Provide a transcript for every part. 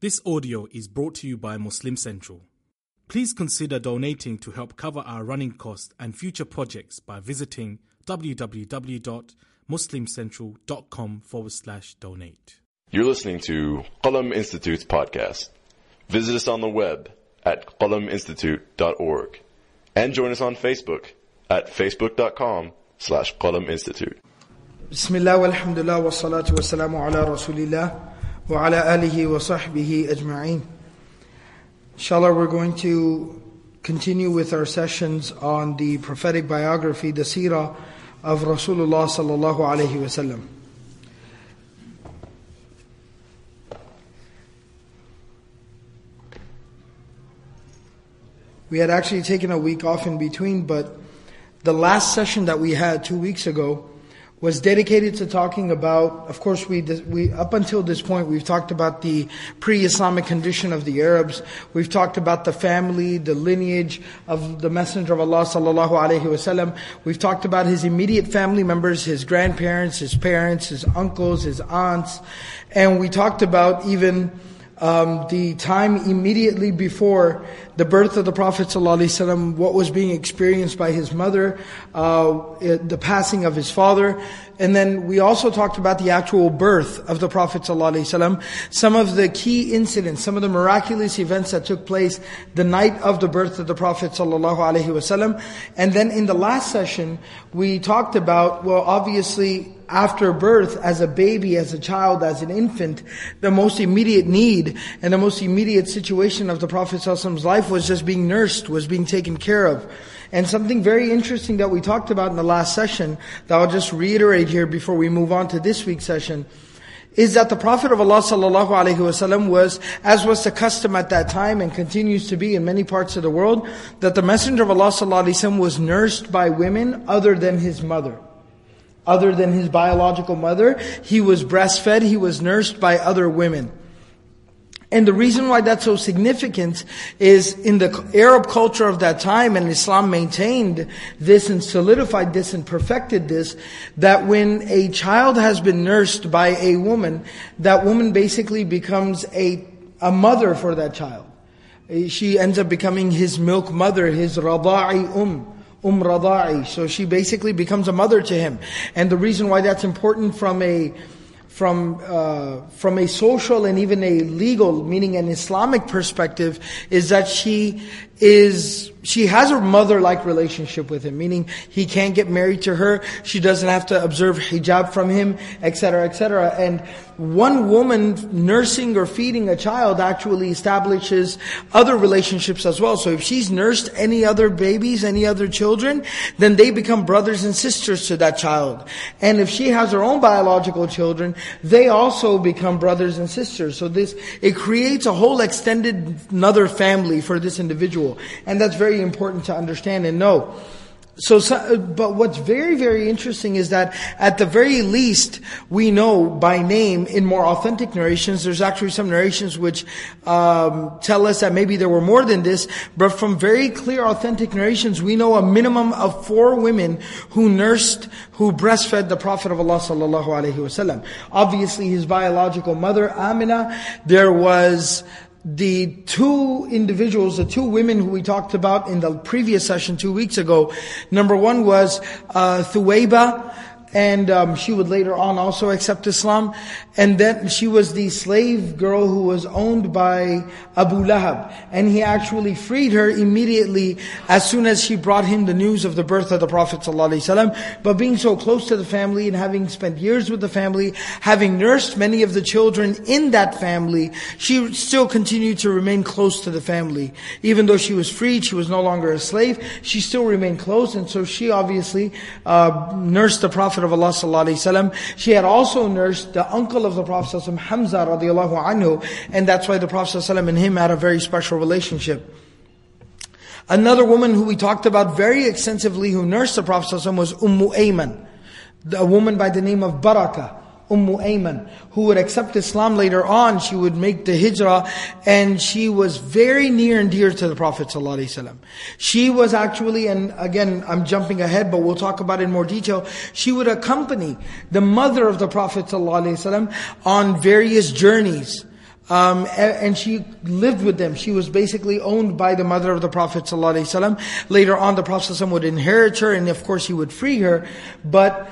This audio is brought to you by Muslim Central. Please consider donating to help cover our running costs and future projects by visiting www.muslimcentral.com forward slash donate. You're listening to Qalam Institute's podcast. Visit us on the web at qalaminstitute.org and join us on Facebook at facebook.com slash qalaminstitute. Bismillah, walhamdulillah, wassalatu wassalamu ala rasulillah. والسلام على رسول الله وعلى آله وصحبه أجمعين Inshallah we're going to continue with our sessions on the prophetic biography, the seerah of Rasulullah sallallahu alayhi wasallam. We had actually taken a week off in between, but the last session that we had two weeks ago was dedicated to talking about, of course, we, we, up until this point, we've talked about the pre-Islamic condition of the Arabs. We've talked about the family, the lineage of the Messenger of Allah sallallahu alaihi wasallam. We've talked about his immediate family members, his grandparents, his parents, his uncles, his aunts. And we talked about even um, the time immediately before the birth of the Prophet ﷺ, what was being experienced by his mother, uh, the passing of his father, and then we also talked about the actual birth of the Prophet ﷺ, some of the key incidents, some of the miraculous events that took place the night of the birth of the Prophet ﷺ. And then in the last session, we talked about, well, obviously, after birth, as a baby, as a child, as an infant, the most immediate need and the most immediate situation of the Prophet Prophet's life was just being nursed, was being taken care of. And something very interesting that we talked about in the last session, that I'll just reiterate here before we move on to this week's session, is that the Prophet of Allah sallallahu alaihi wasallam was, as was the custom at that time and continues to be in many parts of the world, that the Messenger of Allah sallallahu alaihi wasallam was nursed by women other than his mother other than his biological mother. He was breastfed, he was nursed by other women. And the reason why that's so significant is in the Arab culture of that time, and Islam maintained this and solidified this and perfected this, that when a child has been nursed by a woman, that woman basically becomes a, a mother for that child. She ends up becoming his milk mother, his rada'i um. Um Rada'i. So she basically becomes a mother to him. And the reason why that's important from a from uh, from a social and even a legal, meaning an Islamic perspective, is that she is she has a mother-like relationship with him, meaning he can't get married to her, she doesn't have to observe hijab from him, etc., etc. And one woman nursing or feeding a child actually establishes other relationships as well. So if she's nursed any other babies, any other children, then they become brothers and sisters to that child. And if she has her own biological children, they also become brothers and sisters. So this, it creates a whole extended another family for this individual. And that's very important to understand and know. So, but what's very, very interesting is that at the very least, we know by name in more authentic narrations, there's actually some narrations which um, tell us that maybe there were more than this, but from very clear authentic narrations, we know a minimum of four women who nursed, who breastfed the Prophet of Allah sallallahu alaihi wasallam. Obviously, his biological mother, Amina, there was the two individuals, the two women who we talked about in the previous session two weeks ago. Number one was uh, and um, she would later on also accept Islam. And then she was the slave girl who was owned by Abu Lahab. And he actually freed her immediately as soon as she brought him the news of the birth of the Prophet ﷺ. But being so close to the family and having spent years with the family, having nursed many of the children in that family, she still continued to remain close to the family. Even though she was freed, she was no longer a slave, she still remained close. And so she obviously uh, nursed the Prophet Prophet of Allah sallallahu She had also nursed the uncle of the Prophet sallallahu Hamza radiallahu anhu, and that's why the Prophet sallallahu and him had a very special relationship. Another woman who we talked about very extensively who nursed the Prophet was Ummu Ayman, a woman by the name of Barakah. Ummu Ayman, who would accept Islam later on. She would make the hijrah, and she was very near and dear to the Prophet ﷺ. She was actually, and again, I'm jumping ahead, but we'll talk about it in more detail. She would accompany the mother of the Prophet ﷺ on various journeys. Um, a- and she lived with them. She was basically owned by the mother of the Prophet ﷺ. Later on, the Prophet ﷺ would inherit her, and of course, he would free her. But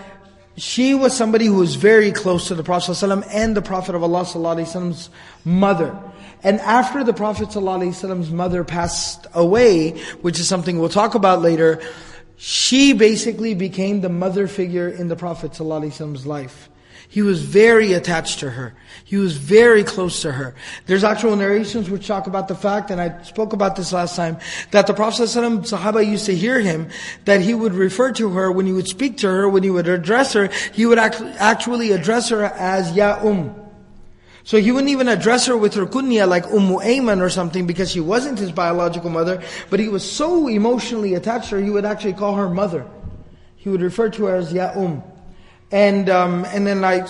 she was somebody who was very close to the Prophet ﷺ and the Prophet of Allah ﷺ's mother. And after the Prophet ﷺ's mother passed away, which is something we'll talk about later, she basically became the mother figure in the Prophet ﷺ's life. He was very attached to her. He was very close to her. There's actual narrations which talk about the fact, and I spoke about this last time, that the Prophet ﷺ, Sahaba used to hear him, that he would refer to her, when he would speak to her, when he would address her, he would actually address her as Ya Um. So he wouldn't even address her with her kunya like Ummu Ayman or something because she wasn't his biological mother, but he was so emotionally attached to her, he would actually call her mother. He would refer to her as Ya Um. And, um, and then I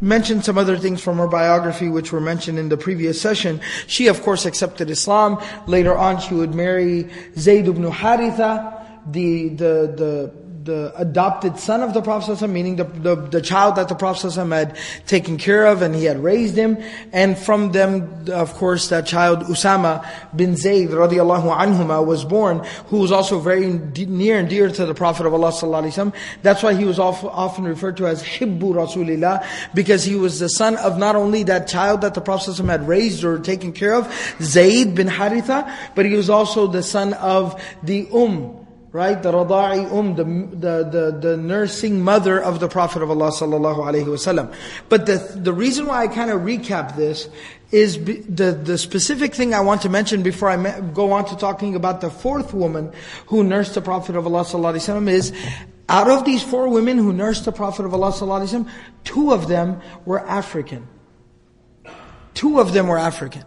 mentioned some other things from her biography which were mentioned in the previous session. She of course accepted Islam. Later on she would marry Zayd ibn Haritha, the, the, the, the adopted son of the Prophet meaning the, the, the, child that the Prophet had taken care of and he had raised him. And from them, of course, that child Usama bin Zayd radiallahu anhuma was born, who was also very near and dear to the Prophet of Allah sallallahu. That's why he was often referred to as Hibbu Rasulillah, because he was the son of not only that child that the Prophet had raised or taken care of, Zayd bin Haritha, but he was also the son of the Umm, right? The rada'i um, the, the, the, the, nursing mother of the Prophet of Allah sallallahu alaihi wasallam. But the, the reason why I kind of recap this is the, the specific thing I want to mention before I go on to talking about the fourth woman who nursed the Prophet of Allah sallallahu alaihi wasallam is, out of these four women who nursed the Prophet of Allah sallallahu alaihi wasallam, two of them were African. Two of them were African.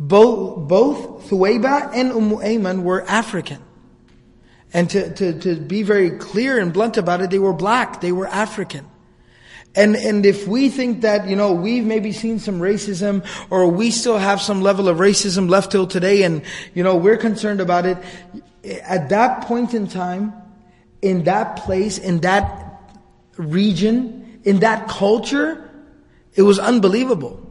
Both, both and Umm Ayman were African. And to, to, to be very clear and blunt about it, they were black, they were African. And, and if we think that, you know, we've maybe seen some racism or we still have some level of racism left till today and, you know, we're concerned about it, at that point in time, in that place, in that region, in that culture, it was unbelievable.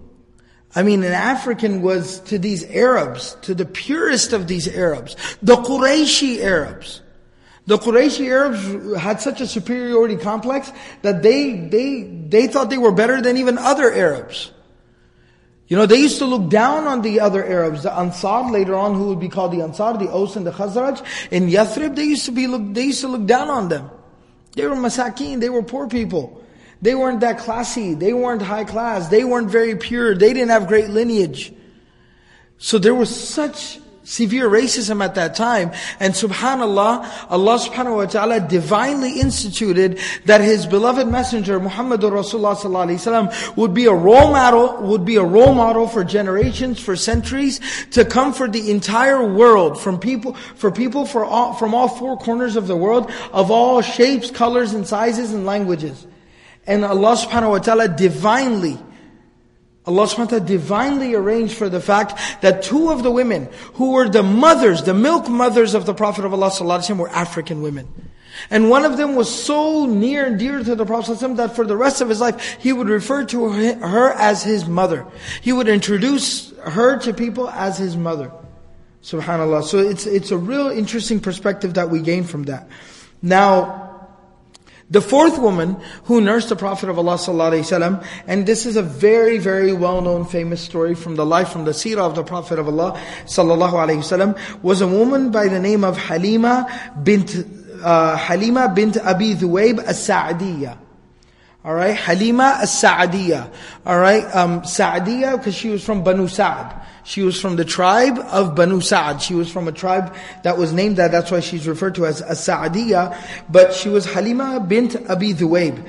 I mean, an African was to these Arabs, to the purest of these Arabs, the Qurayshi Arabs. The Qurayshi Arabs had such a superiority complex that they, they, they thought they were better than even other Arabs. You know, they used to look down on the other Arabs, the Ansar later on, who would be called the Ansar, the Aus and the Khazraj. In Yathrib, they used to be look, they used to look down on them. They were masakin, they were poor people. They weren't that classy, they weren't high class, they weren't very pure, they didn't have great lineage. So there was such severe racism at that time. And subhanAllah, Allah subhanahu wa ta'ala divinely instituted that His beloved messenger, Muhammad Rasulullah sallallahu wasallam, would be a role model, would be a role model for generations, for centuries, to comfort the entire world, from people, for people for all, from all four corners of the world, of all shapes, colors, and sizes and languages. And Allah subhanahu wa ta'ala divinely Allah subhanahu wa ta'ala divinely arranged for the fact that two of the women who were the mothers, the milk mothers of the Prophet of Allah sallallahu were African women. And one of them was so near and dear to the Prophet alaihi wasam that for the rest of his life, he would refer to her as his mother. He would introduce her to people as his mother. Subhanallah. So it's, it's a real interesting perspective that we gain from that. Now, the fourth woman who nursed the Prophet of Allah sallallahu and this is a very, very well-known famous story from the life, from the seerah of the Prophet of Allah sallallahu was a woman by the name of Halima bint, uh, Halima bint Abi Dhuwaib as-Sa'diyah. Alright, Halima as-Sa'diyah. Alright, um, Sa'diyah because she was from Banu Sa'd. She was from the tribe of Banu Sa'd. She was from a tribe that was named that. That's why she's referred to as a Sa'diyah. But she was Halima bint Abi Dhuwaib.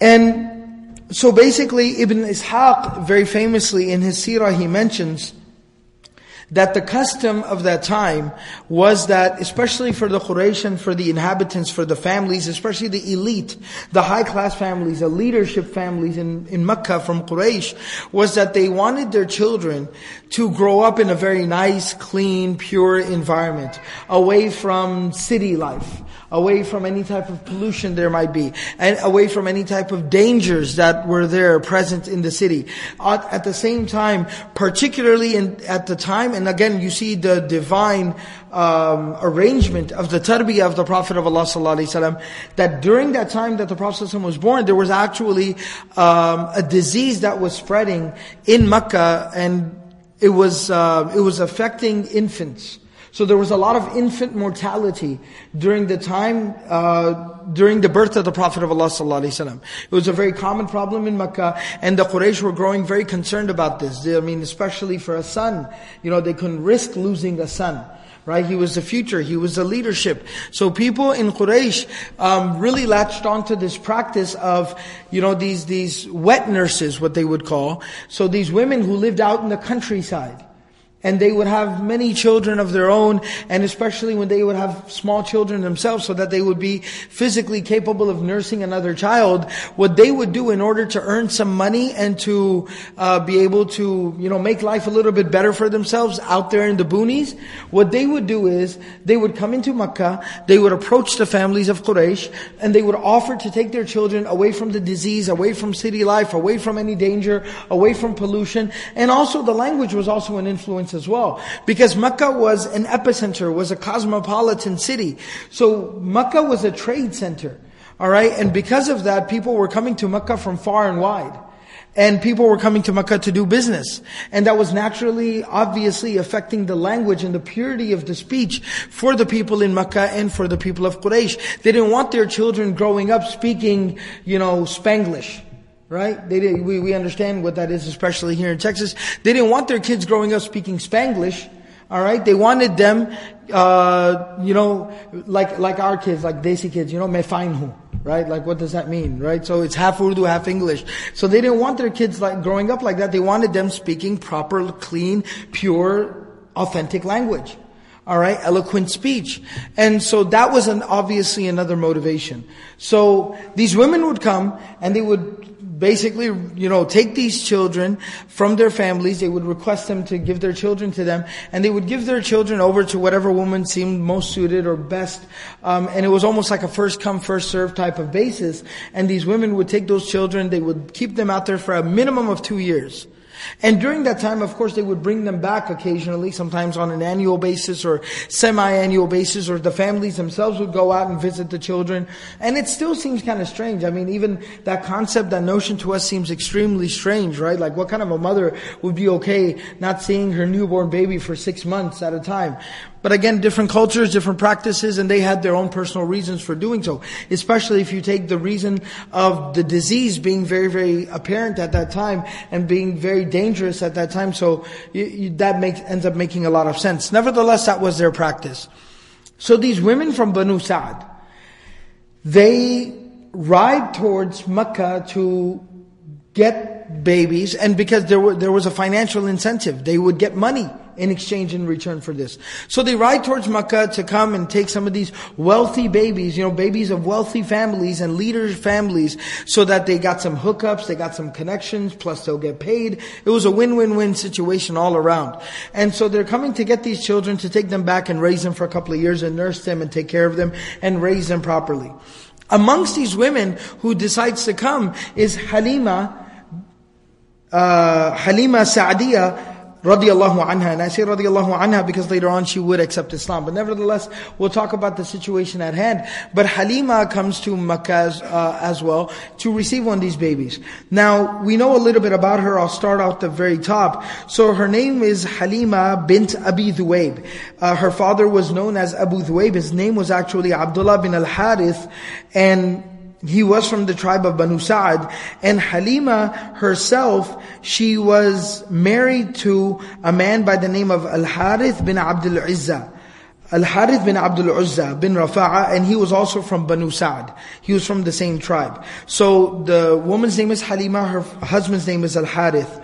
And so basically Ibn Ishaq, very famously in his seerah, he mentions that the custom of that time was that, especially for the Quraysh and for the inhabitants, for the families, especially the elite, the high class families, the leadership families in, in Mecca from Quraysh, was that they wanted their children to grow up in a very nice, clean, pure environment, away from city life, away from any type of pollution there might be, and away from any type of dangers that were there present in the city. At, at the same time, particularly in, at the time, and again you see the divine um, arrangement of the tarbiyah of the Prophet of Allah sallallahu that during that time that the Prophet was born, there was actually um, a disease that was spreading in Mecca, and it was uh, it was affecting infants. So there was a lot of infant mortality during the time, uh, during the birth of the Prophet of Allah sallallahu It was a very common problem in Mecca, and the Quraysh were growing very concerned about this. I mean, especially for a son, you know, they couldn't risk losing a son. Right? He was the future. He was the leadership. So people in Quraysh um, really latched onto this practice of, you know, these these wet nurses, what they would call. So these women who lived out in the countryside. And they would have many children of their own, and especially when they would have small children themselves, so that they would be physically capable of nursing another child. What they would do in order to earn some money and to uh, be able to, you know, make life a little bit better for themselves out there in the boonies, what they would do is they would come into Makkah, they would approach the families of Quraysh, and they would offer to take their children away from the disease, away from city life, away from any danger, away from pollution, and also the language was also an influence as well. Because Mecca was an epicenter, was a cosmopolitan city. So Mecca was a trade center. Alright? And because of that, people were coming to Mecca from far and wide. And people were coming to Mecca to do business. And that was naturally, obviously affecting the language and the purity of the speech for the people in Mecca and for the people of Quraysh. They didn't want their children growing up speaking, you know, Spanglish. Right? They did, we, we understand what that is, especially here in Texas. They didn't want their kids growing up speaking Spanglish. All right, they wanted them, uh, you know, like like our kids, like Desi kids, you know, me who, right? Like what does that mean, right? So it's half Urdu, half English. So they didn't want their kids like growing up like that. They wanted them speaking proper, clean, pure, authentic language. All right, eloquent speech. And so that was an, obviously another motivation. So these women would come and they would basically, you know, take these children from their families. They would request them to give their children to them, and they would give their children over to whatever woman seemed most suited or best. Um, and it was almost like a first come, first serve type of basis. And these women would take those children, they would keep them out there for a minimum of two years. And during that time, of course, they would bring them back occasionally, sometimes on an annual basis or semi-annual basis, or the families themselves would go out and visit the children. And it still seems kind of strange. I mean, even that concept, that notion to us seems extremely strange, right? Like what kind of a mother would be okay not seeing her newborn baby for six months at a time? But again, different cultures, different practices, and they had their own personal reasons for doing so. Especially if you take the reason of the disease being very, very apparent at that time and being very dangerous at that time. So you, you, that makes, ends up making a lot of sense. Nevertheless, that was their practice. So these women from Banu Sa'd, they ride towards Mecca to get babies, and because there, were, there was a financial incentive, they would get money in exchange in return for this. So they ride towards Makkah to come and take some of these wealthy babies, you know, babies of wealthy families and leaders' families, so that they got some hookups, they got some connections, plus they'll get paid. It was a win-win-win situation all around. And so they're coming to get these children to take them back and raise them for a couple of years and nurse them and take care of them and raise them properly. Amongst these women who decides to come is Halima, uh, Halima Sa'diyah, radiallahu anha. And I say radiallahu anha because later on she would accept Islam. But nevertheless, we'll talk about the situation at hand. But Halima comes to Makkah as, uh, as well to receive one of these babies. Now, we know a little bit about her. I'll start out the very top. So her name is Halima bint Abi Dhuwaib. Uh, her father was known as Abu Dhuwaib. His name was actually Abdullah bin al-Harith. And he was from the tribe of Banu Sa'ad. And Halima herself, she was married to a man by the name of Al-Harith bin Abdul Izzah. Al-Harith bin Abdul Uzza bin Rafa'a, and he was also from Banu Sa'ad. He was from the same tribe. So the woman's name is Halima, her husband's name is Al-Harith.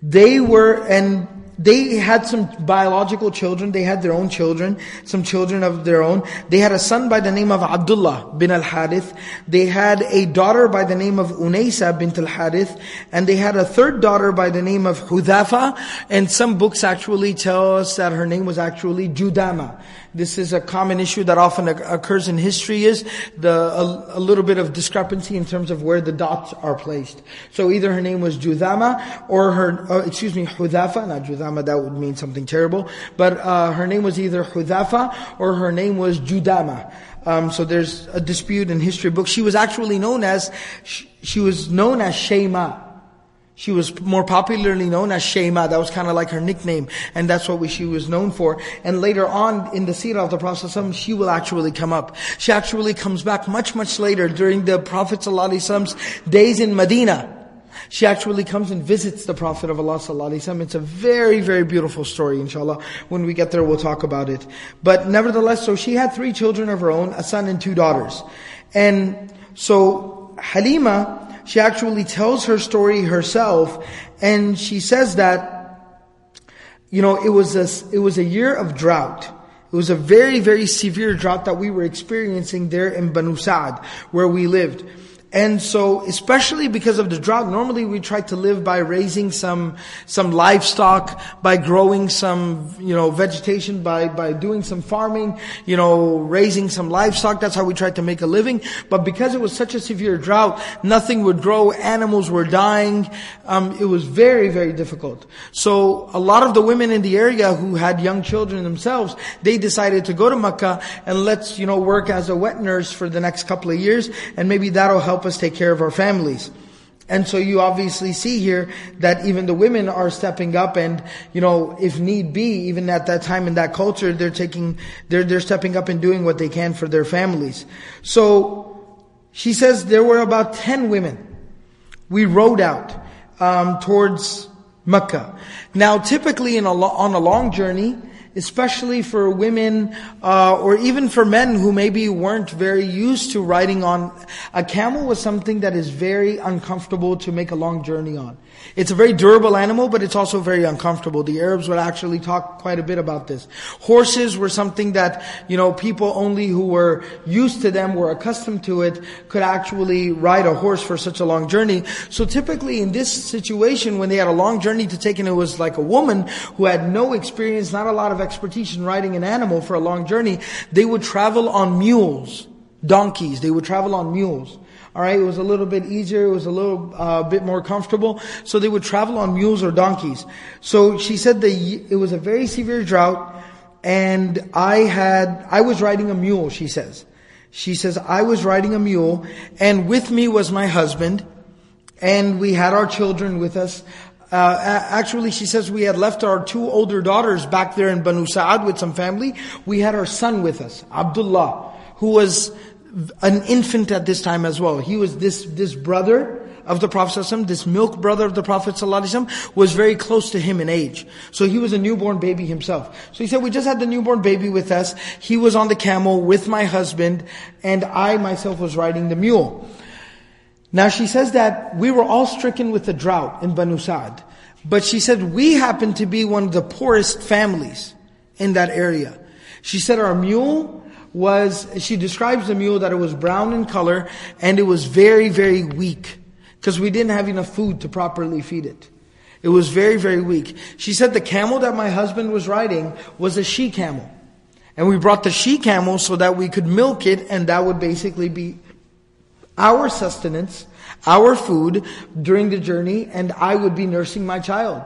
They were, and They had some biological children. They had their own children, some children of their own. They had a son by the name of Abdullah bin al-Harith. They had a daughter by the name of Unaysa bint al-Harith. And they had a third daughter by the name of Hudhafa. And some books actually tell us that her name was actually Judama. This is a common issue that often occurs in history is the, a, a, little bit of discrepancy in terms of where the dots are placed. So either her name was Judama or her, uh, excuse me, Hudhafa, not Judama, that would mean something terrible, but uh, her name was either Hudhafa or her name was Judama. Um, so there's a dispute in history books. She was actually known as, she, she was known as Shayma. She was more popularly known as Shayma. That was kind of like her nickname. And that's what we, she was known for. And later on in the seerah of the Prophet she will actually come up. She actually comes back much, much later during the Prophet ﷺ's days in Medina. She actually comes and visits the Prophet of Allah ﷺ. It's a very, very beautiful story, inshallah. When we get there, we'll talk about it. But nevertheless, so she had three children of her own, a son and two daughters. And so Halima, she actually tells her story herself, and she says that, you know, it was a, it was a year of drought. It was a very, very severe drought that we were experiencing there in Banu Sa'ad, where we lived. And so, especially because of the drought, normally we try to live by raising some, some livestock, by growing some, you know, vegetation, by, by doing some farming, you know, raising some livestock. That's how we tried to make a living. But because it was such a severe drought, nothing would grow, animals were dying, um, it was very, very difficult. So, a lot of the women in the area who had young children themselves, they decided to go to Mecca and let's, you know, work as a wet nurse for the next couple of years, and maybe that'll help help us take care of our families. And so you obviously see here that even the women are stepping up and, you know, if need be, even at that time in that culture, they're taking, they're, they're stepping up and doing what they can for their families. So, she says there were about 10 women. We rode out, um, towards Mecca. Now typically in a on a long journey, especially for women uh, or even for men who maybe weren't very used to riding on a camel was something that is very uncomfortable to make a long journey on. It's a very durable animal, but it's also very uncomfortable. The Arabs would actually talk quite a bit about this. Horses were something that, you know, people only who were used to them, were accustomed to it, could actually ride a horse for such a long journey. So typically in this situation, when they had a long journey to take and it was like a woman who had no experience, not a lot of expertise in riding an animal for a long journey, they would travel on mules, donkeys. They would travel on mules. All right, it was a little bit easier, it was a little uh, bit more comfortable. So they would travel on mules or donkeys. So she said that it was a very severe drought, and I had I was riding a mule. She says, she says I was riding a mule, and with me was my husband, and we had our children with us. Uh, actually, she says we had left our two older daughters back there in Banu Sa'ad with some family. We had our son with us, Abdullah, who was an infant at this time as well. He was this, this brother of the Prophet ﷺ, this milk brother of the Prophet ﷺ, was very close to him in age. So he was a newborn baby himself. So he said, we just had the newborn baby with us. He was on the camel with my husband, and I myself was riding the mule. Now she says that we were all stricken with the drought in Banu Sa'd. But she said we happened to be one of the poorest families in that area. She said our mule was, she describes the mule that it was brown in color and it was very, very weak because we didn't have enough food to properly feed it. It was very, very weak. She said the camel that my husband was riding was a she camel. And we brought the she camel so that we could milk it and that would basically be our sustenance, our food during the journey and I would be nursing my child.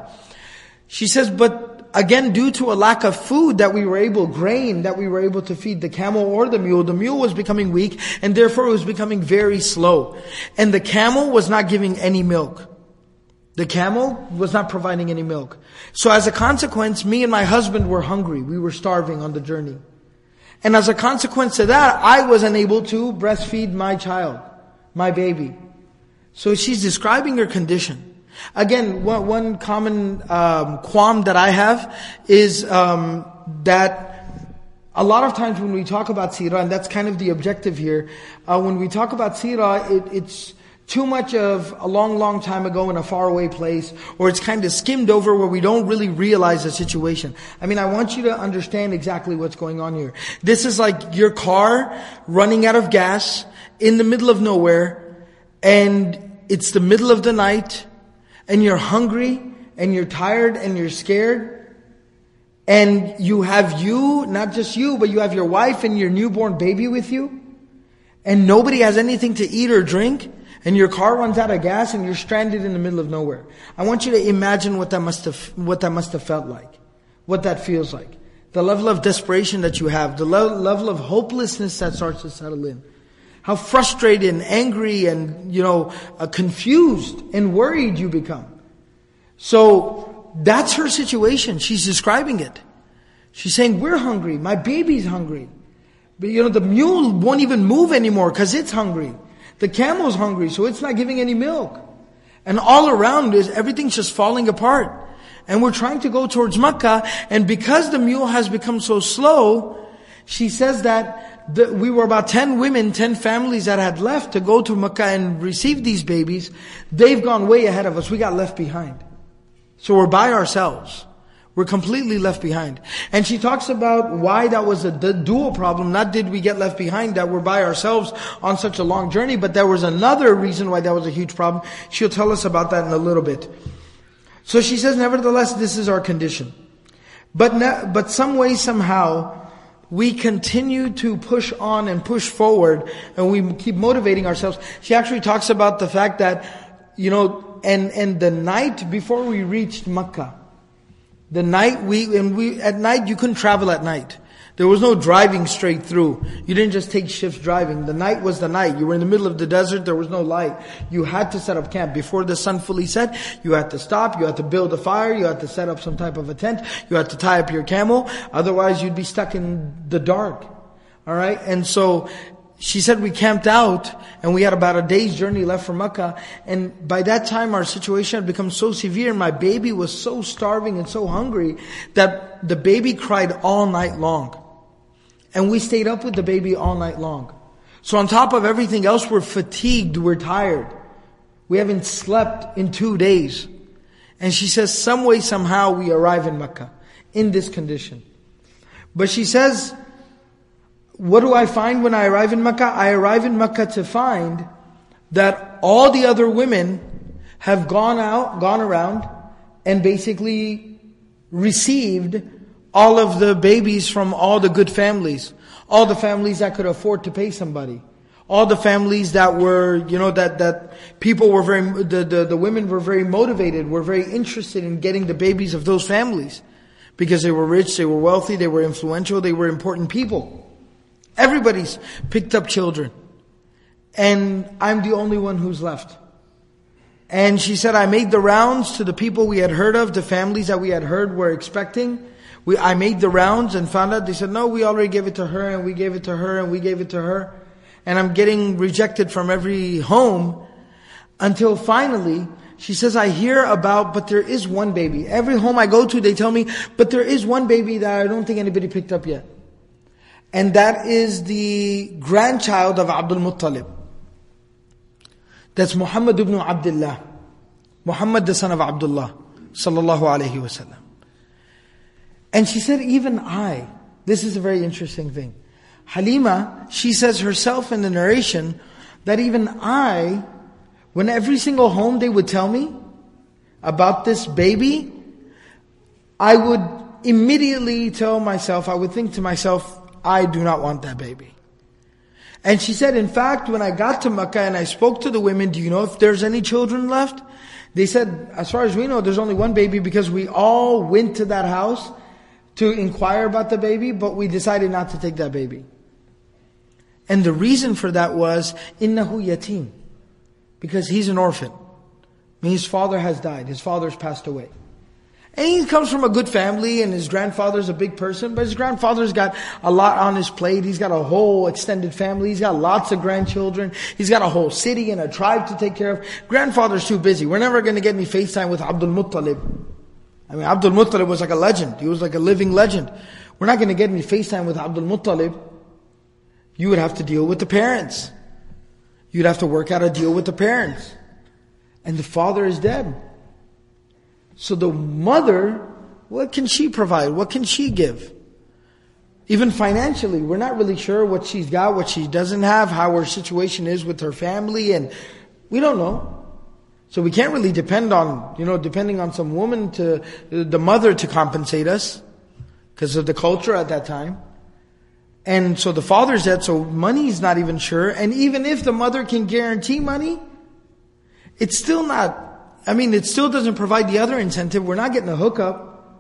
She says, but again, due to a lack of food that we were able, grain that we were able to feed the camel or the mule, the mule was becoming weak and therefore it was becoming very slow. And the camel was not giving any milk. The camel was not providing any milk. So as a consequence, me and my husband were hungry. We were starving on the journey. And as a consequence of that, I was unable to breastfeed my child, my baby. So she's describing her condition. Again, one, one common um, qualm that I have is um, that a lot of times when we talk about seerah, and that's kind of the objective here, uh, when we talk about seerah, it, it's too much of a long, long time ago in a faraway place, or it's kind of skimmed over where we don't really realize the situation. I mean, I want you to understand exactly what's going on here. This is like your car running out of gas in the middle of nowhere, and it's the middle of the night, and you're hungry, and you're tired, and you're scared, and you have you, not just you, but you have your wife and your newborn baby with you, and nobody has anything to eat or drink, and your car runs out of gas and you're stranded in the middle of nowhere. I want you to imagine what that must have, what that must have felt like. What that feels like. The level of desperation that you have. The le- level of hopelessness that starts to settle in. How frustrated and angry and, you know, uh, confused and worried you become. So, that's her situation. She's describing it. She's saying, we're hungry. My baby's hungry. But you know, the mule won't even move anymore because it's hungry. The camel's hungry, so it's not giving any milk. And all around is everything's just falling apart. And we're trying to go towards Makkah, and because the mule has become so slow, she says that the, we were about 10 women, 10 families that had left to go to Makkah and receive these babies. They've gone way ahead of us. We got left behind. So we're by ourselves. We're completely left behind. And she talks about why that was a dual problem. Not did we get left behind, that we're by ourselves on such a long journey, but there was another reason why that was a huge problem. She'll tell us about that in a little bit. So she says, nevertheless, this is our condition. But, ne- but some way, somehow, we continue to push on and push forward, and we keep motivating ourselves. She actually talks about the fact that, you know, and, and the night before we reached Makkah, the night we, and we, at night you couldn't travel at night. There was no driving straight through. You didn't just take shifts driving. The night was the night. You were in the middle of the desert. There was no light. You had to set up camp. Before the sun fully set, you had to stop. You had to build a fire. You had to set up some type of a tent. You had to tie up your camel. Otherwise you'd be stuck in the dark. Alright? And so, she said we camped out and we had about a day's journey left from Mecca. And by that time our situation had become so severe. My baby was so starving and so hungry that the baby cried all night long. And we stayed up with the baby all night long. So on top of everything else, we're fatigued, we're tired. We haven't slept in two days. And she says, some way, somehow we arrive in Mecca in this condition. But she says, what do I find when I arrive in Mecca? I arrive in Mecca to find that all the other women have gone out, gone around, and basically received all of the babies from all the good families. All the families that could afford to pay somebody. All the families that were, you know, that, that people were very, the, the, the women were very motivated, were very interested in getting the babies of those families. Because they were rich, they were wealthy, they were influential, they were important people. Everybody's picked up children. And I'm the only one who's left. And she said, I made the rounds to the people we had heard of, the families that we had heard were expecting. We, I made the rounds and found out, they said, no, we already gave it to her and we gave it to her and we gave it to her. And I'm getting rejected from every home until finally, she says, I hear about, but there is one baby. Every home I go to, they tell me, but there is one baby that I don't think anybody picked up yet and that is the grandchild of Abdul Muttalib. That's Muhammad ibn Abdullah. Muhammad the son of Abdullah sallallahu alayhi wasallam. And she said, even I, this is a very interesting thing. Halima, she says herself in the narration that even I, when every single home they would tell me about this baby, I would immediately tell myself, I would think to myself, I do not want that baby. And she said, in fact, when I got to Mecca and I spoke to the women, do you know if there's any children left? They said, as far as we know, there's only one baby because we all went to that house to inquire about the baby, but we decided not to take that baby. And the reason for that was, innahu yatim. Because he's an orphan. His father has died. His father's passed away. And he comes from a good family and his grandfather's a big person, but his grandfather's got a lot on his plate. He's got a whole extended family. He's got lots of grandchildren. He's got a whole city and a tribe to take care of. Grandfather's too busy. We're never going to get any FaceTime with Abdul Muttalib. I mean, Abdul Muttalib was like a legend. He was like a living legend. We're not going to get any FaceTime with Abdul Muttalib. You would have to deal with the parents. You'd have to work out a deal with the parents. And the father is dead. So the mother, what can she provide? What can she give? Even financially, we're not really sure what she's got, what she doesn't have, how her situation is with her family, and we don't know. So we can't really depend on, you know, depending on some woman to, the mother to compensate us, because of the culture at that time. And so the father's dead, so money's not even sure. And even if the mother can guarantee money, it's still not, I mean, it still doesn't provide the other incentive. We're not getting a hookup.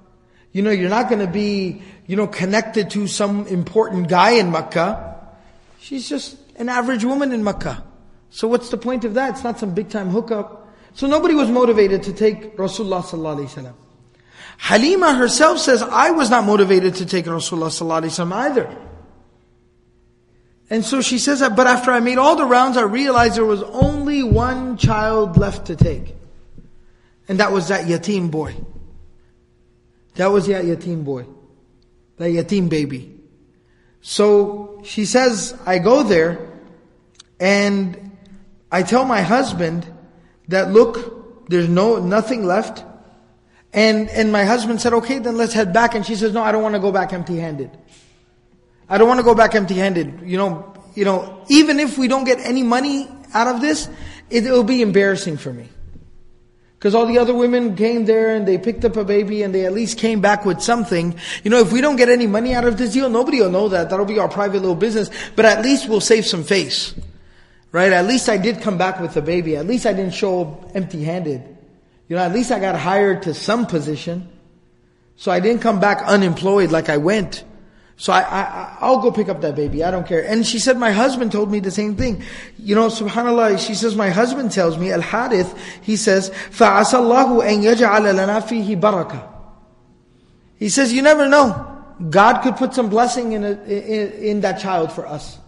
You know, you're not going to be, you know, connected to some important guy in Makkah. She's just an average woman in Makkah. So what's the point of that? It's not some big time hookup. So nobody was motivated to take Rasulullah sallallahu alaihi wasallam. Halima herself says, I was not motivated to take Rasulullah sallallahu alaihi wasallam either. And so she says that, but after I made all the rounds, I realized there was only one child left to take. And that was that yatim boy. That was that yatim boy. That yatim baby. So she says, I go there and I tell my husband that look, there's no, nothing left. And, and my husband said, okay, then let's head back. And she says, no, I don't want to go back empty handed. I don't want to go back empty handed. You know, you know, even if we don't get any money out of this, it will be embarrassing for me. Because all the other women came there and they picked up a baby and they at least came back with something. You know, if we don't get any money out of this deal, nobody will know that. That'll be our private little business. But at least we'll save some face. Right? At least I did come back with a baby. At least I didn't show up empty handed. You know, at least I got hired to some position. So I didn't come back unemployed like I went. So I, I, I'll go pick up that baby. I don't care. And she said, my husband told me the same thing. You know, subhanAllah, she says, my husband tells me, Al-Harith, he says, faasallahu اللَّهُ أَن يَجْعَلَ لَنَا He says, you never know. God could put some blessing in, a, in, in that child for us.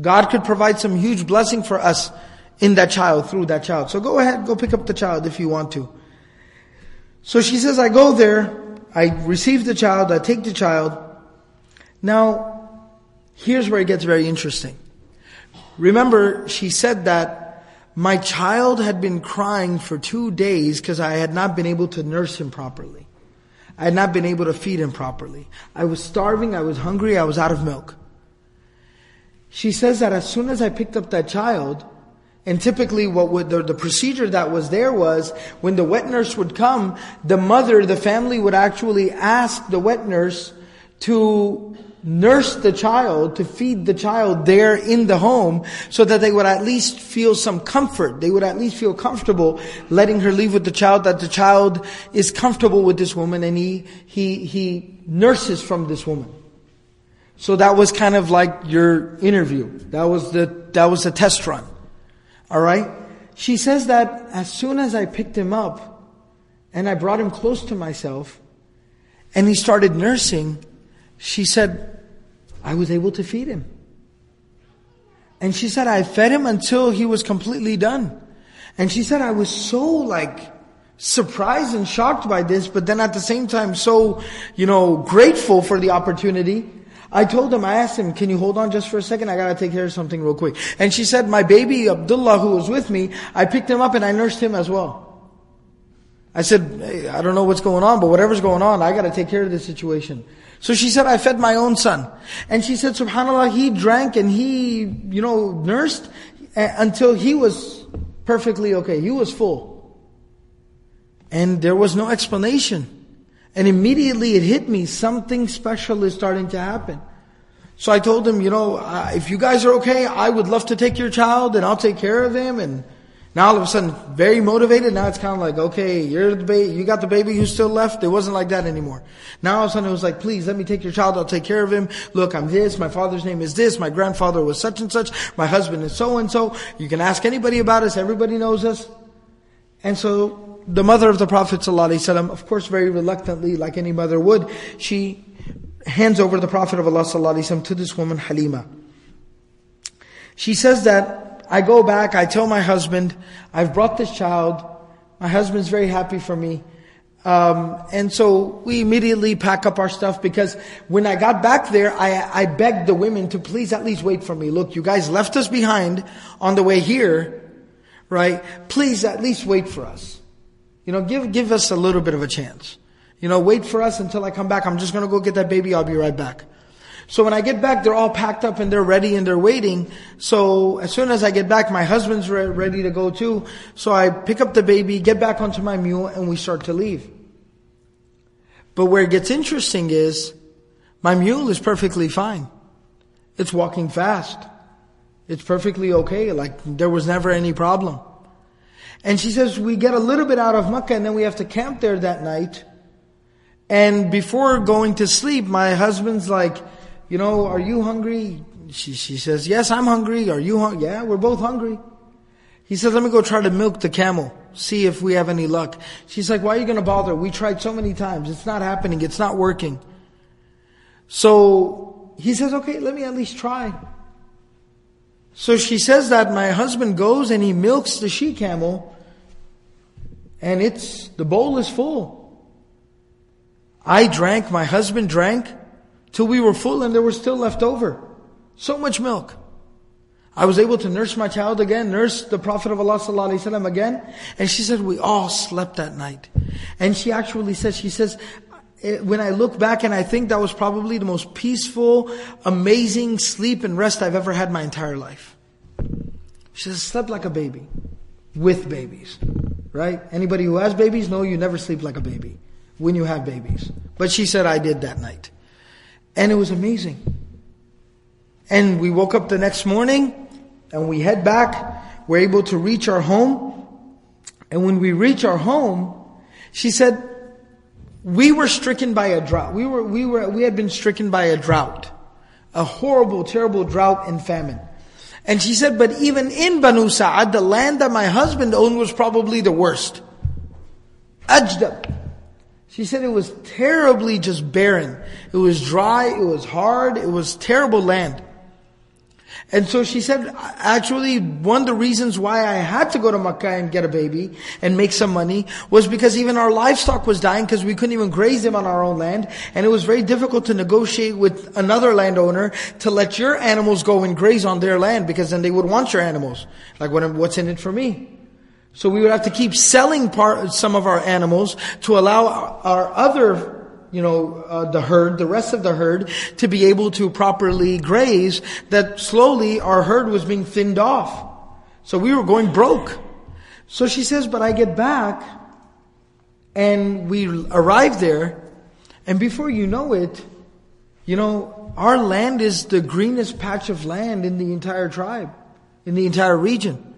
God could provide some huge blessing for us in that child, through that child. So go ahead, go pick up the child if you want to. So she says, I go there, I receive the child, I take the child, now, here's where it gets very interesting. Remember, she said that my child had been crying for two days because I had not been able to nurse him properly. I had not been able to feed him properly. I was starving, I was hungry, I was out of milk. She says that as soon as I picked up that child, and typically what would, the, the procedure that was there was, when the wet nurse would come, the mother, the family would actually ask the wet nurse to nurse the child, to feed the child there in the home, so that they would at least feel some comfort. They would at least feel comfortable letting her leave with the child, that the child is comfortable with this woman and he, he, he nurses from this woman. So that was kind of like your interview. That was the, that was the test run. Alright? She says that as soon as I picked him up, and I brought him close to myself, and he started nursing, she said, I was able to feed him. And she said, I fed him until he was completely done. And she said, I was so like, surprised and shocked by this, but then at the same time so, you know, grateful for the opportunity. I told him, I asked him, can you hold on just for a second? I gotta take care of something real quick. And she said, my baby Abdullah who was with me, I picked him up and I nursed him as well. I said, hey, I don't know what's going on, but whatever's going on, I gotta take care of this situation. So she said, I fed my own son. And she said, subhanAllah, he drank and he, you know, nursed until he was perfectly okay. He was full. And there was no explanation. And immediately it hit me, something special is starting to happen. So I told him, you know, uh, if you guys are okay, I would love to take your child and I'll take care of him and now all of a sudden, very motivated. Now it's kind of like, okay, you're the baby, you got the baby who's still left. It wasn't like that anymore. Now all of a sudden it was like, please let me take your child. I'll take care of him. Look, I'm this. My father's name is this. My grandfather was such and such. My husband is so and so. You can ask anybody about us. Everybody knows us. And so the mother of the Prophet ﷺ, of course, very reluctantly, like any mother would, she hands over the Prophet of Allah ﷺ to this woman Halima. She says that I go back, I tell my husband, I've brought this child. My husband's very happy for me. Um, and so we immediately pack up our stuff because when I got back there, I, I begged the women to please at least wait for me. Look, you guys left us behind on the way here, right? Please at least wait for us. You know, give, give us a little bit of a chance. You know, wait for us until I come back. I'm just gonna go get that baby. I'll be right back. So when I get back, they're all packed up and they're ready and they're waiting. So as soon as I get back, my husband's re- ready to go too. So I pick up the baby, get back onto my mule, and we start to leave. But where it gets interesting is, my mule is perfectly fine. It's walking fast. It's perfectly okay. Like there was never any problem. And she says, we get a little bit out of Makkah and then we have to camp there that night. And before going to sleep, my husband's like, you know, are you hungry? She, she says, yes, I'm hungry. Are you hungry? Yeah, we're both hungry. He says, let me go try to milk the camel, see if we have any luck. She's like, why are you going to bother? We tried so many times. It's not happening. It's not working. So he says, okay, let me at least try. So she says that my husband goes and he milks the she camel and it's, the bowl is full. I drank, my husband drank till we were full and there was still left over. So much milk. I was able to nurse my child again, nurse the Prophet of Allah sallallahu again. And she said, we all slept that night. And she actually said, she says, when I look back and I think that was probably the most peaceful, amazing sleep and rest I've ever had my entire life. She says, slept like a baby. With babies. Right? Anybody who has babies know you never sleep like a baby. When you have babies. But she said I did that night. And it was amazing. And we woke up the next morning and we head back. We're able to reach our home. And when we reach our home, she said, we were stricken by a drought. We were, we were, we had been stricken by a drought. A horrible, terrible drought and famine. And she said, but even in Banu Sa'ad, the land that my husband owned was probably the worst. Ajdab. She said it was terribly just barren. It was dry, it was hard, it was terrible land. And so she said, actually, one of the reasons why I had to go to Makkah and get a baby and make some money was because even our livestock was dying because we couldn't even graze them on our own land. And it was very difficult to negotiate with another landowner to let your animals go and graze on their land because then they would want your animals. Like, what's in it for me? So we would have to keep selling part, some of our animals to allow our, our other you know, uh, the herd, the rest of the herd, to be able to properly graze, that slowly our herd was being thinned off. So we were going broke. So she says, but I get back, and we arrive there, and before you know it, you know, our land is the greenest patch of land in the entire tribe, in the entire region.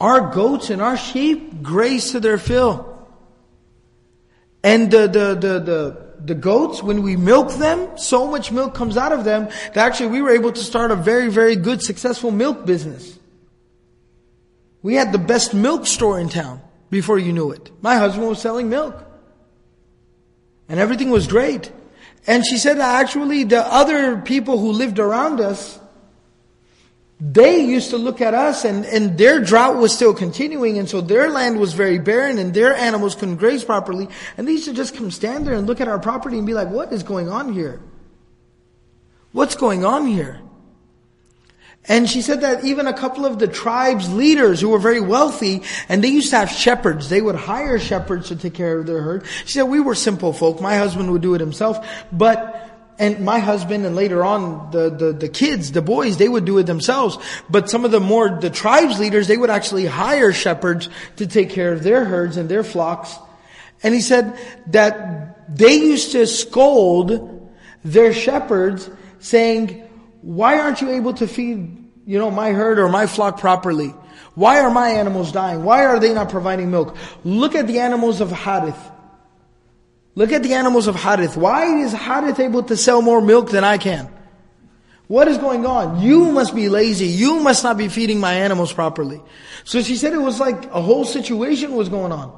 Our goats and our sheep graze to their fill. And the, the, the, the, the goats, when we milk them, so much milk comes out of them that actually we were able to start a very, very good, successful milk business. We had the best milk store in town before you knew it. My husband was selling milk. And everything was great. And she said actually the other people who lived around us, they used to look at us and, and their drought was still continuing and so their land was very barren and their animals couldn't graze properly. And they used to just come stand there and look at our property and be like, what is going on here? What's going on here? And she said that even a couple of the tribe's leaders who were very wealthy, and they used to have shepherds, they would hire shepherds to take care of their herd. She said, we were simple folk. My husband would do it himself. But and my husband and later on the, the, the kids, the boys, they would do it themselves. But some of the more, the tribes leaders, they would actually hire shepherds to take care of their herds and their flocks. And he said that they used to scold their shepherds saying, why aren't you able to feed, you know, my herd or my flock properly? Why are my animals dying? Why are they not providing milk? Look at the animals of Harith. Look at the animals of Harith. Why is Harith able to sell more milk than I can? What is going on? You must be lazy. You must not be feeding my animals properly. So she said it was like a whole situation was going on.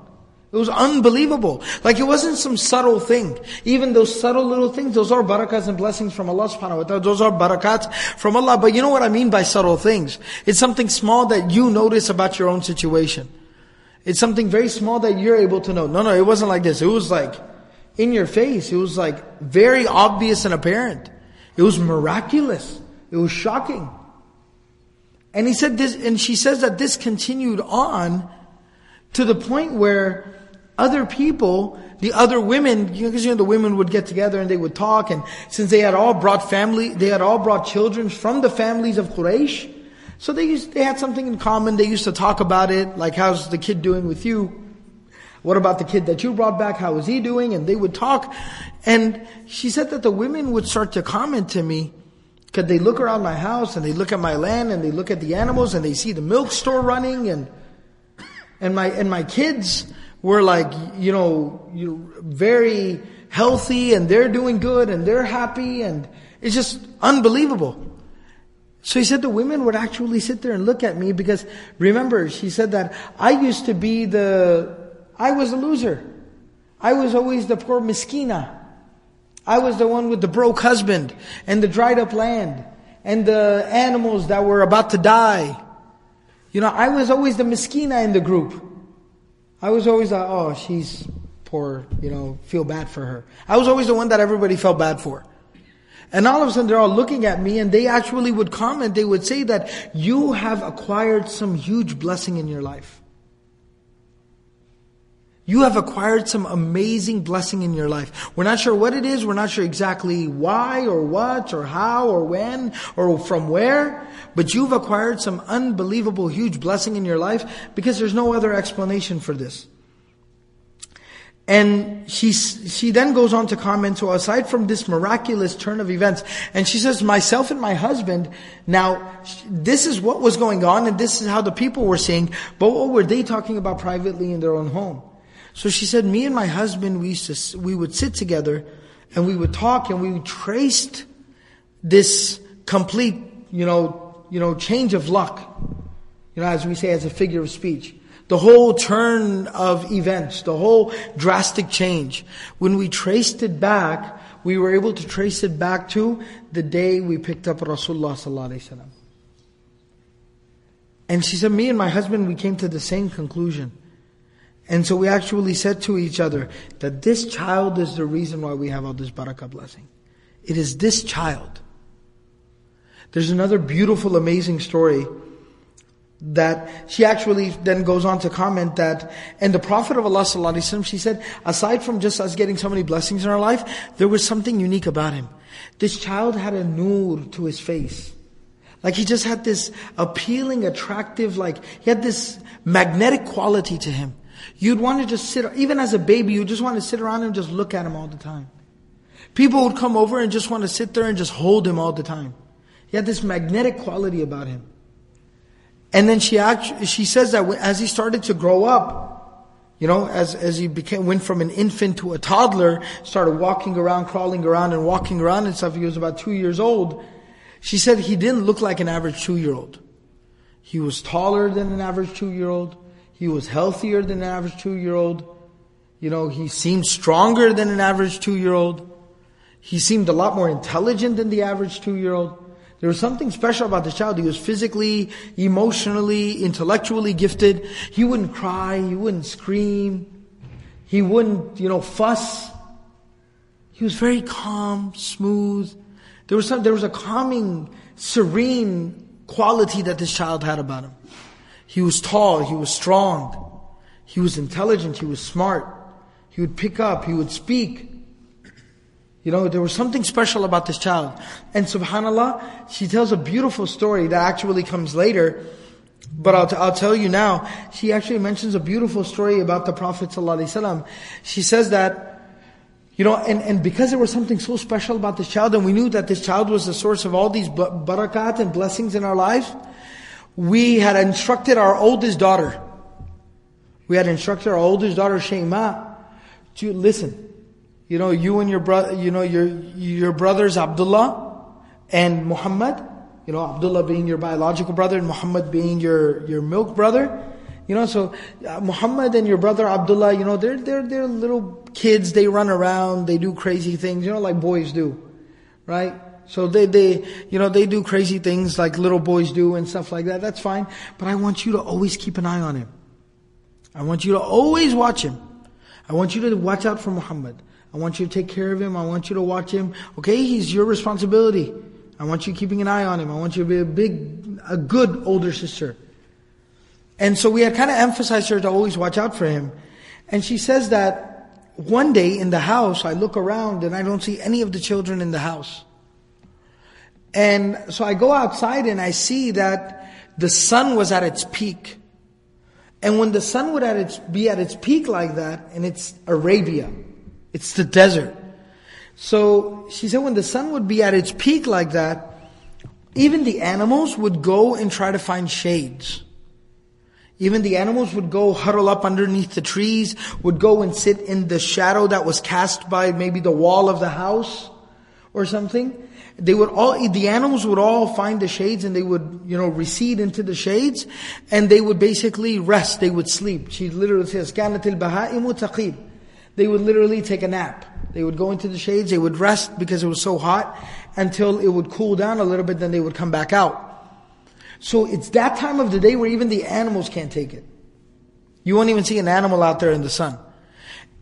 It was unbelievable. Like it wasn't some subtle thing. Even those subtle little things, those are barakats and blessings from Allah subhanahu wa ta'ala. Those are barakats from Allah. But you know what I mean by subtle things? It's something small that you notice about your own situation. It's something very small that you're able to know. No, no, it wasn't like this. It was like in your face. It was like very obvious and apparent. It was miraculous. It was shocking. And he said this, and she says that this continued on to the point where other people, the other women, you know, because you know the women would get together and they would talk, and since they had all brought family, they had all brought children from the families of Quraysh, so they used, they had something in common. They used to talk about it, like how's the kid doing with you? What about the kid that you brought back? How is he doing? And they would talk. And she said that the women would start to comment to me, because they look around my house and they look at my land and they look at the animals and they see the milk store running and, and my, and my kids were like, you know, you very healthy and they're doing good and they're happy and it's just unbelievable. So he said the women would actually sit there and look at me because remember, she said that I used to be the, I was a loser. I was always the poor miskina. I was the one with the broke husband and the dried up land and the animals that were about to die. You know, I was always the miskina in the group. I was always like, oh, she's poor, you know, feel bad for her. I was always the one that everybody felt bad for. And all of a sudden they're all looking at me and they actually would comment, they would say that you have acquired some huge blessing in your life. You have acquired some amazing blessing in your life. We're not sure what it is, we're not sure exactly why or what or how or when or from where, but you've acquired some unbelievable huge blessing in your life because there's no other explanation for this. And she, she then goes on to comment, so aside from this miraculous turn of events, and she says, myself and my husband, now, this is what was going on and this is how the people were seeing, but what were they talking about privately in their own home? So she said, me and my husband, we used to, we would sit together and we would talk and we traced this complete, you know, you know, change of luck. You know, as we say, as a figure of speech the whole turn of events, the whole drastic change. When we traced it back, we were able to trace it back to the day we picked up Rasulullah sallallahu alaihi wasallam. And she said, me and my husband, we came to the same conclusion. And so we actually said to each other that this child is the reason why we have all this barakah blessing. It is this child. There's another beautiful, amazing story that she actually then goes on to comment that, and the Prophet of Allah she said, aside from just us getting so many blessings in our life, there was something unique about him. This child had a nur to his face. Like he just had this appealing, attractive, like, he had this magnetic quality to him. You'd want to just sit, even as a baby, you just want to sit around and just look at him all the time. People would come over and just want to sit there and just hold him all the time. He had this magnetic quality about him. And then she actually, she says that as he started to grow up, you know, as, as he became, went from an infant to a toddler, started walking around, crawling around and walking around and stuff. He was about two years old. She said he didn't look like an average two-year-old. He was taller than an average two-year-old. He was healthier than an average two-year-old. You know, he seemed stronger than an average two-year-old. He seemed a lot more intelligent than the average two-year-old. There was something special about the child. He was physically, emotionally, intellectually gifted. He wouldn't cry. He wouldn't scream. He wouldn't, you know, fuss. He was very calm, smooth. There was some, there was a calming, serene quality that this child had about him. He was tall. He was strong. He was intelligent. He was smart. He would pick up. He would speak. You know, there was something special about this child. And subhanAllah, she tells a beautiful story that actually comes later. But I'll, t- I'll tell you now, she actually mentions a beautiful story about the Prophet ﷺ. She says that, you know, and, and because there was something so special about this child, and we knew that this child was the source of all these barakat and blessings in our life, we had instructed our oldest daughter, we had instructed our oldest daughter, Shayma, to listen, you know, you and your brother, you know, your, your brothers Abdullah and Muhammad, you know, Abdullah being your biological brother and Muhammad being your, your milk brother. You know, so uh, Muhammad and your brother Abdullah, you know, they're, they're, they're little kids, they run around, they do crazy things, you know, like boys do. Right? So they, they, you know, they do crazy things like little boys do and stuff like that. That's fine. But I want you to always keep an eye on him. I want you to always watch him. I want you to watch out for Muhammad. I want you to take care of him. I want you to watch him. Okay, he's your responsibility. I want you keeping an eye on him. I want you to be a big, a good older sister. And so we had kind of emphasized her to always watch out for him. And she says that one day in the house, I look around and I don't see any of the children in the house. And so I go outside and I see that the sun was at its peak. And when the sun would at its, be at its peak like that, and it's Arabia, it's the desert. So she said when the sun would be at its peak like that, even the animals would go and try to find shades. Even the animals would go huddle up underneath the trees, would go and sit in the shadow that was cast by maybe the wall of the house or something They would all, the animals would all find the shades and they would, you know, recede into the shades and they would basically rest, they would sleep. She literally says, كانت البهائم تقيل. They would literally take a nap. They would go into the shades, they would rest because it was so hot until it would cool down a little bit, then they would come back out. So it's that time of the day where even the animals can't take it. You won't even see an animal out there in the sun.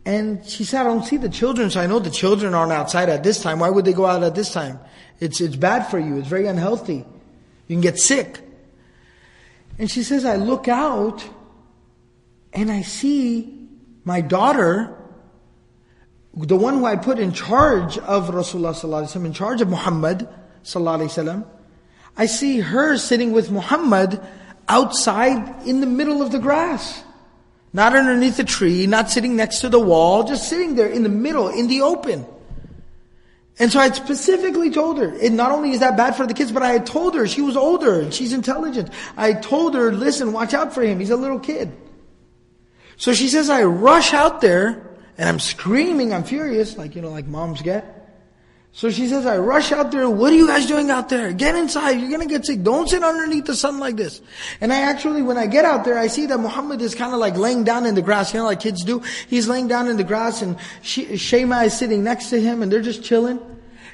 And she said, I don't see the children, so I know the children aren't outside at this time. Why would they go out at this time? It's, it's bad for you. It's very unhealthy. You can get sick. And she says, I look out and I see my daughter, the one who I put in charge of Rasulullah sallallahu in charge of Muhammad sallallahu. I see her sitting with Muhammad outside in the middle of the grass. Not underneath a tree, not sitting next to the wall, just sitting there in the middle, in the open. And so I specifically told her, and not only is that bad for the kids, but I had told her, she was older, and she's intelligent. I told her, listen, watch out for him, he's a little kid. So she says, I rush out there, and I'm screaming, I'm furious, like, you know, like moms get. So she says, I rush out there, what are you guys doing out there? Get inside, you're gonna get sick. Don't sit underneath the sun like this. And I actually, when I get out there, I see that Muhammad is kind of like laying down in the grass, you know, like kids do. He's laying down in the grass and she, Shayma is sitting next to him and they're just chilling.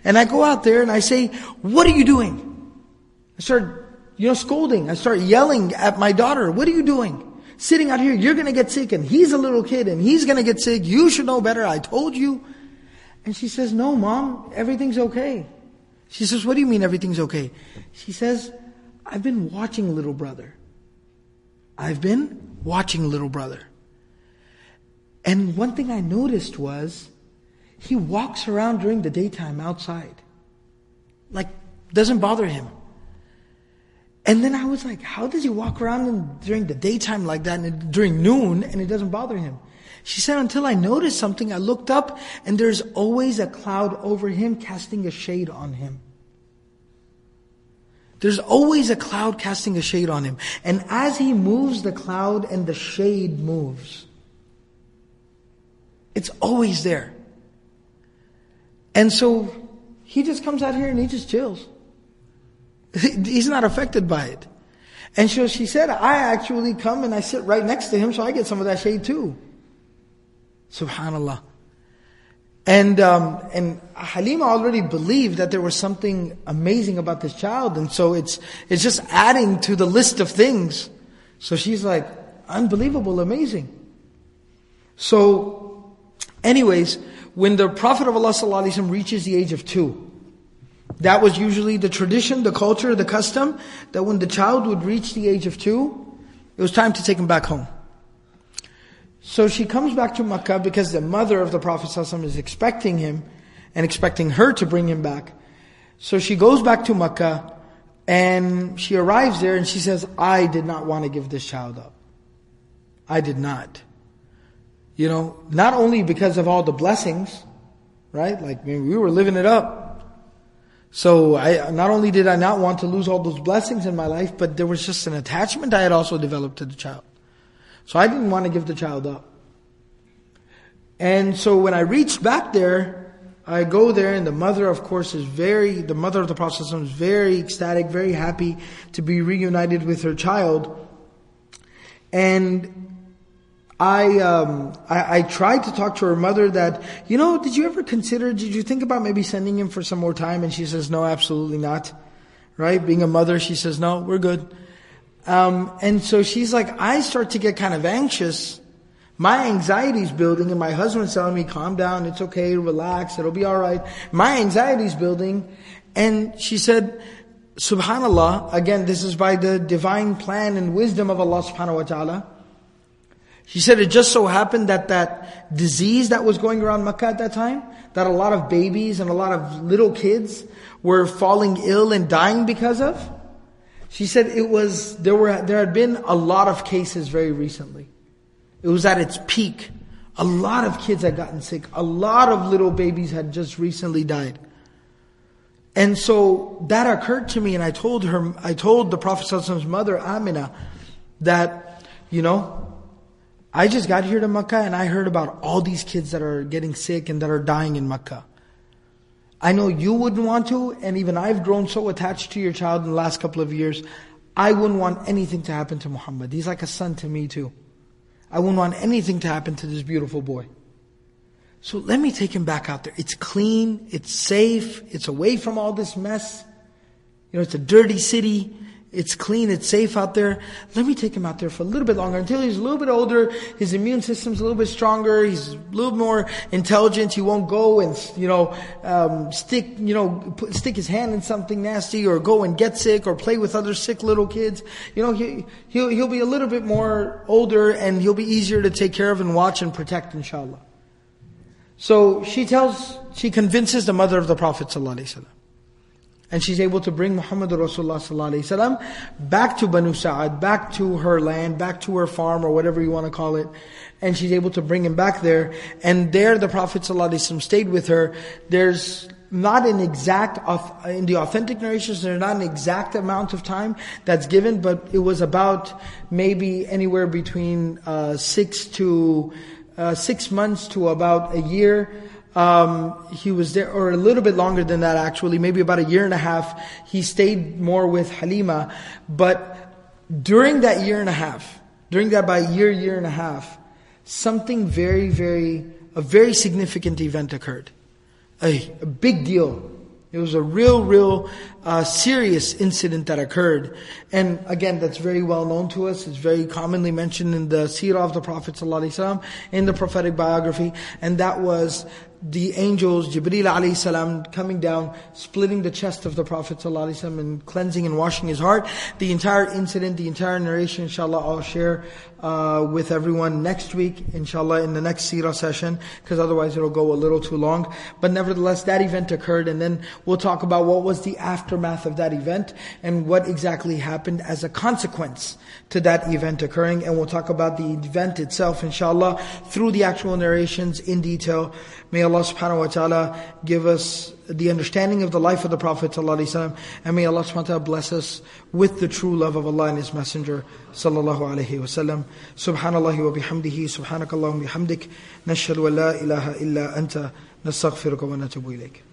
And I go out there and I say, what are you doing? I start, you know, scolding. I start yelling at my daughter, what are you doing? Sitting out here, you're gonna get sick and he's a little kid and he's gonna get sick. You should know better. I told you. And she says, No, mom, everything's okay. She says, What do you mean everything's okay? She says, I've been watching little brother. I've been watching little brother. And one thing I noticed was he walks around during the daytime outside. Like, doesn't bother him. And then I was like, how does he walk around in, during the daytime like that and during noon and it doesn't bother him? She said, until I noticed something, I looked up and there's always a cloud over him casting a shade on him. There's always a cloud casting a shade on him. And as he moves, the cloud and the shade moves. It's always there. And so he just comes out here and he just chills. He's not affected by it. And so she said, I actually come and I sit right next to him so I get some of that shade too. Subhanallah. And um, and Halima already believed that there was something amazing about this child, and so it's it's just adding to the list of things. So she's like, unbelievable, amazing. So, anyways, when the Prophet of Allah ﷺ reaches the age of two, that was usually the tradition, the culture, the custom, that when the child would reach the age of two, it was time to take him back home. So she comes back to Makkah because the mother of the Prophet ﷺ is expecting him and expecting her to bring him back. So she goes back to Makkah and she arrives there and she says, I did not want to give this child up. I did not. You know, not only because of all the blessings, right? Like, I mean, we were living it up. So I, not only did I not want to lose all those blessings in my life, but there was just an attachment I had also developed to the child. So I didn't want to give the child up. And so when I reached back there, I go there and the mother, of course, is very, the mother of the Prophet is very ecstatic, very happy to be reunited with her child. And I, um, I, I tried to talk to her mother that, you know, did you ever consider, did you think about maybe sending him for some more time? And she says, no, absolutely not. Right? Being a mother, she says, no, we're good. Um, and so she's like, I start to get kind of anxious My anxiety's building and my husband's telling me, calm down, it's okay, relax, it'll be alright. My anxiety's building. And she said, Subhanallah, again, this is by the divine plan and wisdom of Allah subhanahu wa ta'ala. She said it just so happened that that disease that was going around Makkah at that time, that a lot of babies and a lot of little kids were falling ill and dying because of, she said it was, there were, there had been a lot of cases very recently. It was at its peak. A lot of kids had gotten sick. A lot of little babies had just recently died. And so that occurred to me and I told her, I told the Prophet's mother, Amina, that, you know, I just got here to Makkah and I heard about all these kids that are getting sick and that are dying in Makkah. I know you wouldn't want to, and even I've grown so attached to your child in the last couple of years. I wouldn't want anything to happen to Muhammad. He's like a son to me too. I wouldn't want anything to happen to this beautiful boy. So let me take him back out there. It's clean, it's safe, it's away from all this mess. You know, it's a dirty city. It's clean, it's safe out there. Let me take him out there for a little bit longer until he's a little bit older, his immune system's a little bit stronger, he's a little more intelligent, he won't go and, you know, um, stick, you know, put, stick his hand in something nasty or go and get sick or play with other sick little kids. You know, he, he'll, he'll be a little bit more older and he'll be easier to take care of and watch and protect, inshallah. So she tells, she convinces the mother of the Prophet sallallahu alaihi wasallam. And she's able to bring Muhammad Rasulullah back to Banu Sa'ad, back to her land, back to her farm or whatever you want to call it. And she's able to bring him back there. And there the Prophet stayed with her. There's not an exact, in the authentic narrations, there's not an exact amount of time that's given, but it was about maybe anywhere between uh, six to, uh, six months to about a year. Um, he was there, or a little bit longer than that actually, maybe about a year and a half. He stayed more with Halima. But during that year and a half, during that by year, year and a half, something very, very, a very significant event occurred. A, a big deal. It was a real, real uh, serious incident that occurred. And again, that's very well known to us. It's very commonly mentioned in the seerah of the Prophet ﷺ, in the prophetic biography. And that was the angels, Jibreel alayhi salam, coming down, splitting the chest of the Prophet ﷺ and cleansing and washing his heart. The entire incident, the entire narration, inshallah, I'll share uh, with everyone next week, inshallah, in the next seerah session, because otherwise it'll go a little too long. But nevertheless, that event occurred, and then we'll talk about what was the aftermath of that event and what exactly happened as a consequence to that event occurring. And we'll talk about the event itself, inshallah, through the actual narrations in detail. May Allah subhanahu wa ta'ala give us the understanding of the life of the Prophet ﷺ, and may Allah subhanahu wa ta'ala bless us with the true love of Allah and His Messenger sallallahu alayhi wa sallam. Subhanallah wa bihamdihi, subhanakallahum bihamdik, nashhadu an la ilaha illa anta, nastaghfiruka wa natubu ilayk.